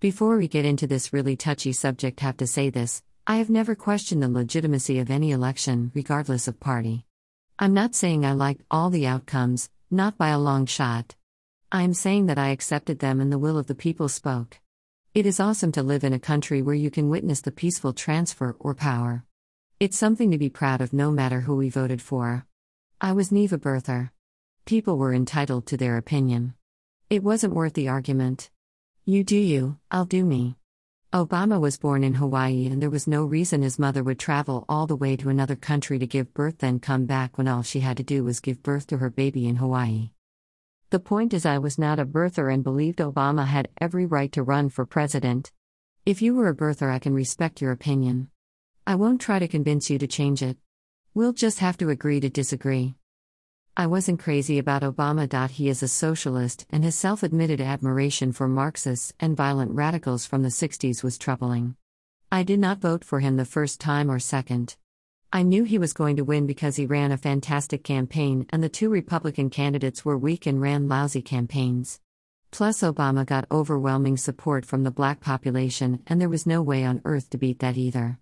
Before we get into this really touchy subject, have to say this I have never questioned the legitimacy of any election, regardless of party. I'm not saying I liked all the outcomes, not by a long shot. I am saying that I accepted them and the will of the people spoke. It is awesome to live in a country where you can witness the peaceful transfer or power. It's something to be proud of no matter who we voted for. I was Neva birther. People were entitled to their opinion. It wasn't worth the argument. You do you, I'll do me. Obama was born in Hawaii and there was no reason his mother would travel all the way to another country to give birth, then come back when all she had to do was give birth to her baby in Hawaii. The point is, I was not a birther and believed Obama had every right to run for president. If you were a birther, I can respect your opinion. I won't try to convince you to change it. We'll just have to agree to disagree. I wasn't crazy about Obama. He is a socialist, and his self admitted admiration for Marxists and violent radicals from the 60s was troubling. I did not vote for him the first time or second. I knew he was going to win because he ran a fantastic campaign and the two Republican candidates were weak and ran lousy campaigns. Plus, Obama got overwhelming support from the black population, and there was no way on earth to beat that either.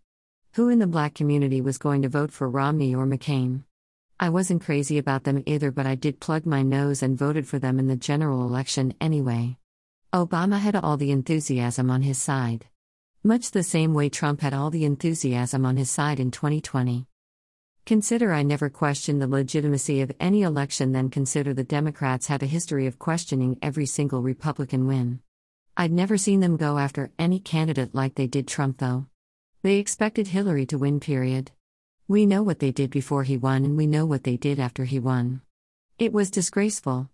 Who in the black community was going to vote for Romney or McCain? I wasn't crazy about them either, but I did plug my nose and voted for them in the general election anyway. Obama had all the enthusiasm on his side. Much the same way Trump had all the enthusiasm on his side in 2020. Consider I never questioned the legitimacy of any election, then consider the Democrats have a history of questioning every single Republican win. I'd never seen them go after any candidate like they did Trump, though. They expected Hillary to win, period. We know what they did before he won, and we know what they did after he won. It was disgraceful.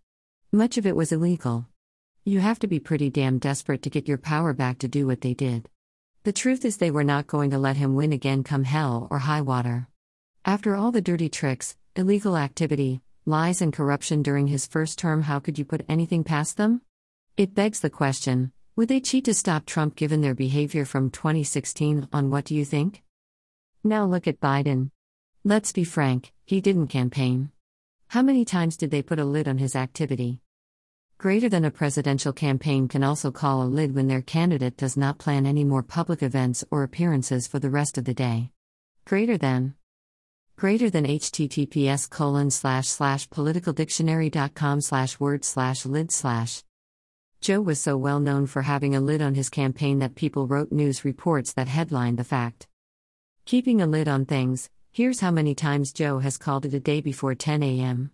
Much of it was illegal. You have to be pretty damn desperate to get your power back to do what they did. The truth is, they were not going to let him win again come hell or high water. After all the dirty tricks, illegal activity, lies, and corruption during his first term, how could you put anything past them? It begs the question would they cheat to stop Trump given their behavior from 2016 on what do you think? Now look at Biden. Let's be frank, he didn't campaign. How many times did they put a lid on his activity? Greater than a presidential campaign can also call a lid when their candidate does not plan any more public events or appearances for the rest of the day. Greater than. Greater than https colon slash slash politicaldictionary.com slash word slash lid slash. Joe was so well known for having a lid on his campaign that people wrote news reports that headlined the fact. Keeping a lid on things, here's how many times Joe has called it a day before 10 a.m.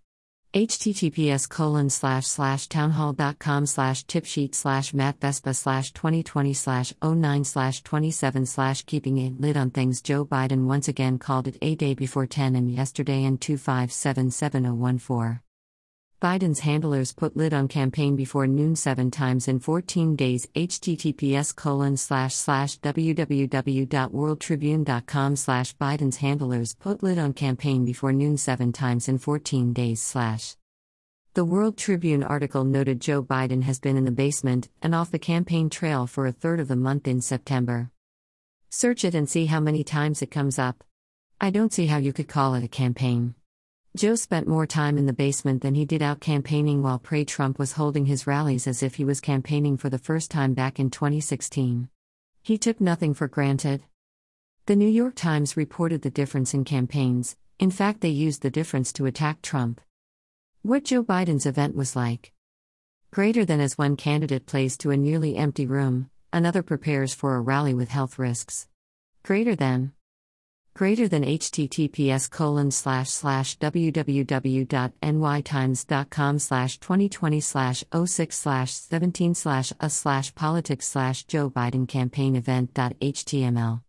https colon slash slash townhall.com slash tipsheet slash matt vespa slash 2020 slash 09 slash 27 slash keeping a lid on things Joe Biden once again called it a day before 10 am yesterday and 2577014. Biden's handlers put lid on campaign before noon seven times in 14 days. https colon slash slash www.worldtribune.com slash Biden's handlers put lid on campaign before noon seven times in 14 days slash. The World Tribune article noted Joe Biden has been in the basement and off the campaign trail for a third of the month in September. Search it and see how many times it comes up. I don't see how you could call it a campaign. Joe spent more time in the basement than he did out campaigning while Pre Trump was holding his rallies as if he was campaigning for the first time back in 2016. He took nothing for granted. The New York Times reported the difference in campaigns, in fact, they used the difference to attack Trump. What Joe Biden's event was like. Greater than as one candidate plays to a nearly empty room, another prepares for a rally with health risks. Greater than greater than https colon slash slash www.nytimes.com slash 2020 slash 06 slash 17 slash a slash politics slash Joe Biden campaign event.html.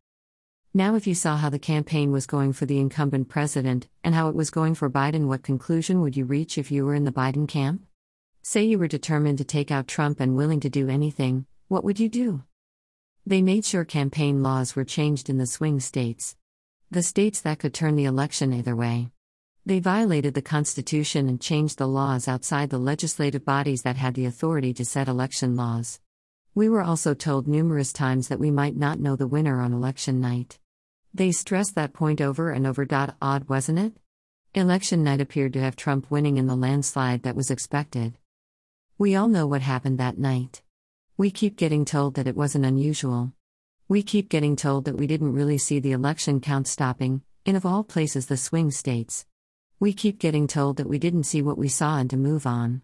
Now, if you saw how the campaign was going for the incumbent president and how it was going for Biden, what conclusion would you reach if you were in the Biden camp? Say you were determined to take out Trump and willing to do anything, what would you do? They made sure campaign laws were changed in the swing states the states that could turn the election either way. They violated the Constitution and changed the laws outside the legislative bodies that had the authority to set election laws. We were also told numerous times that we might not know the winner on election night. They stressed that point over and over. Odd, wasn't it? Election night appeared to have Trump winning in the landslide that was expected. We all know what happened that night. We keep getting told that it wasn't unusual. We keep getting told that we didn't really see the election count stopping, in of all places the swing states. We keep getting told that we didn't see what we saw and to move on.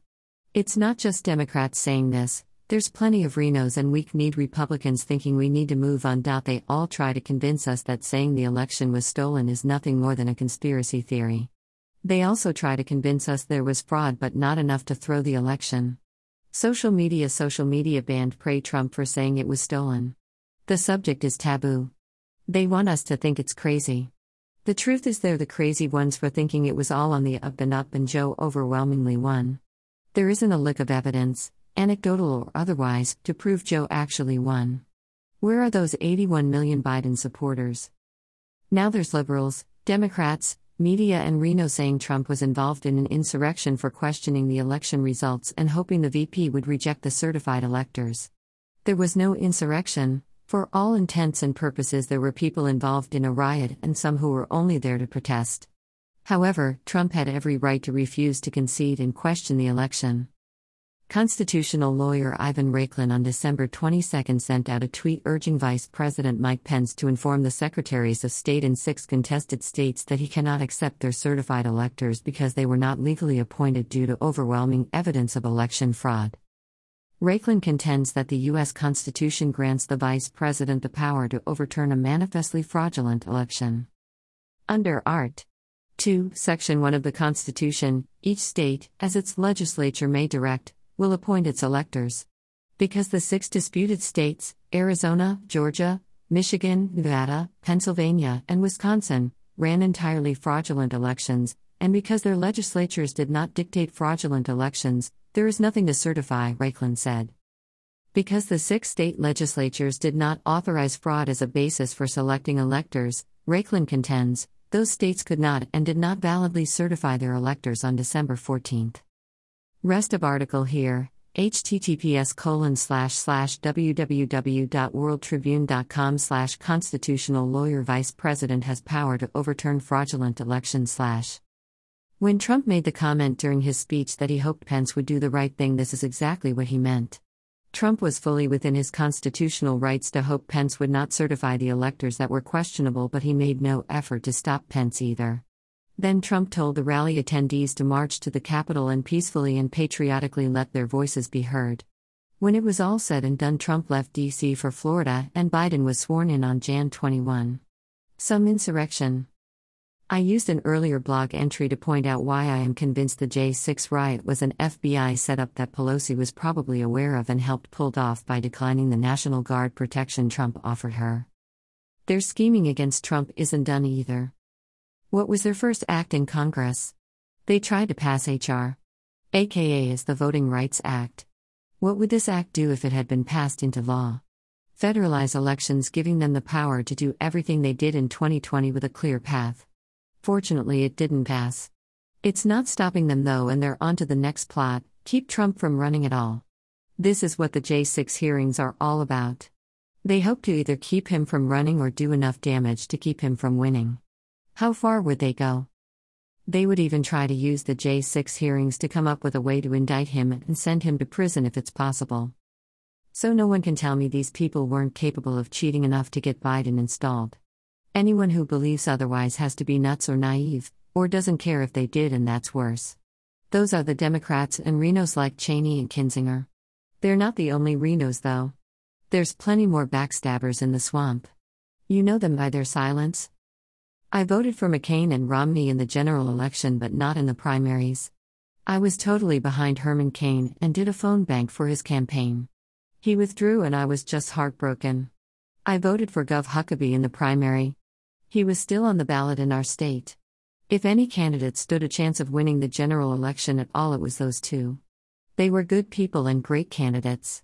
It's not just Democrats saying this, there's plenty of RINOs and weak kneed Republicans thinking we need to move on. They all try to convince us that saying the election was stolen is nothing more than a conspiracy theory. They also try to convince us there was fraud but not enough to throw the election. Social media Social media banned Pray Trump for saying it was stolen. The subject is taboo. They want us to think it's crazy. The truth is, they're the crazy ones for thinking it was all on the up and up and Joe overwhelmingly won. There isn't a lick of evidence, anecdotal or otherwise, to prove Joe actually won. Where are those 81 million Biden supporters? Now there's liberals, Democrats, media, and RINO saying Trump was involved in an insurrection for questioning the election results and hoping the VP would reject the certified electors. There was no insurrection, for all intents and purposes, there were people involved in a riot and some who were only there to protest. However, Trump had every right to refuse to concede and question the election. Constitutional lawyer Ivan Raiklin on December 22 sent out a tweet urging Vice President Mike Pence to inform the Secretaries of State in six contested states that he cannot accept their certified electors because they were not legally appointed due to overwhelming evidence of election fraud. Raiklin contends that the U.S. Constitution grants the Vice President the power to overturn a manifestly fraudulent election. Under Art. 2, Section 1 of the Constitution, each state, as its legislature may direct, will appoint its electors. Because the six disputed states, Arizona, Georgia, Michigan, Nevada, Pennsylvania, and Wisconsin, ran entirely fraudulent elections, and because their legislatures did not dictate fraudulent elections, there is nothing to certify, Raiklin said. Because the six state legislatures did not authorize fraud as a basis for selecting electors, Raiklin contends, those states could not and did not validly certify their electors on December 14. Rest of article here https colon slash slash www.worldtribune.com slash constitutional lawyer vice president has power to overturn fraudulent election slash when Trump made the comment during his speech that he hoped Pence would do the right thing, this is exactly what he meant. Trump was fully within his constitutional rights to hope Pence would not certify the electors that were questionable, but he made no effort to stop Pence either. Then Trump told the rally attendees to march to the Capitol and peacefully and patriotically let their voices be heard. When it was all said and done, Trump left D.C. for Florida and Biden was sworn in on Jan 21. Some insurrection. I used an earlier blog entry to point out why I am convinced the J6 riot was an FBI setup that Pelosi was probably aware of and helped pulled off by declining the National Guard protection Trump offered her. Their scheming against Trump isn't done either. What was their first act in Congress? They tried to pass H.R. aka is the Voting Rights Act. What would this act do if it had been passed into law? Federalize elections, giving them the power to do everything they did in 2020 with a clear path. Fortunately, it didn't pass. It's not stopping them though, and they're on to the next plot keep Trump from running at all. This is what the J6 hearings are all about. They hope to either keep him from running or do enough damage to keep him from winning. How far would they go? They would even try to use the J6 hearings to come up with a way to indict him and send him to prison if it's possible. So no one can tell me these people weren't capable of cheating enough to get Biden installed. Anyone who believes otherwise has to be nuts or naive, or doesn't care if they did, and that's worse. Those are the Democrats and RINOs like Cheney and Kinzinger. They're not the only RINOs, though. There's plenty more backstabbers in the swamp. You know them by their silence. I voted for McCain and Romney in the general election, but not in the primaries. I was totally behind Herman Cain and did a phone bank for his campaign. He withdrew, and I was just heartbroken. I voted for Gov. Huckabee in the primary, he was still on the ballot in our state. If any candidate stood a chance of winning the general election at all, it was those two. They were good people and great candidates.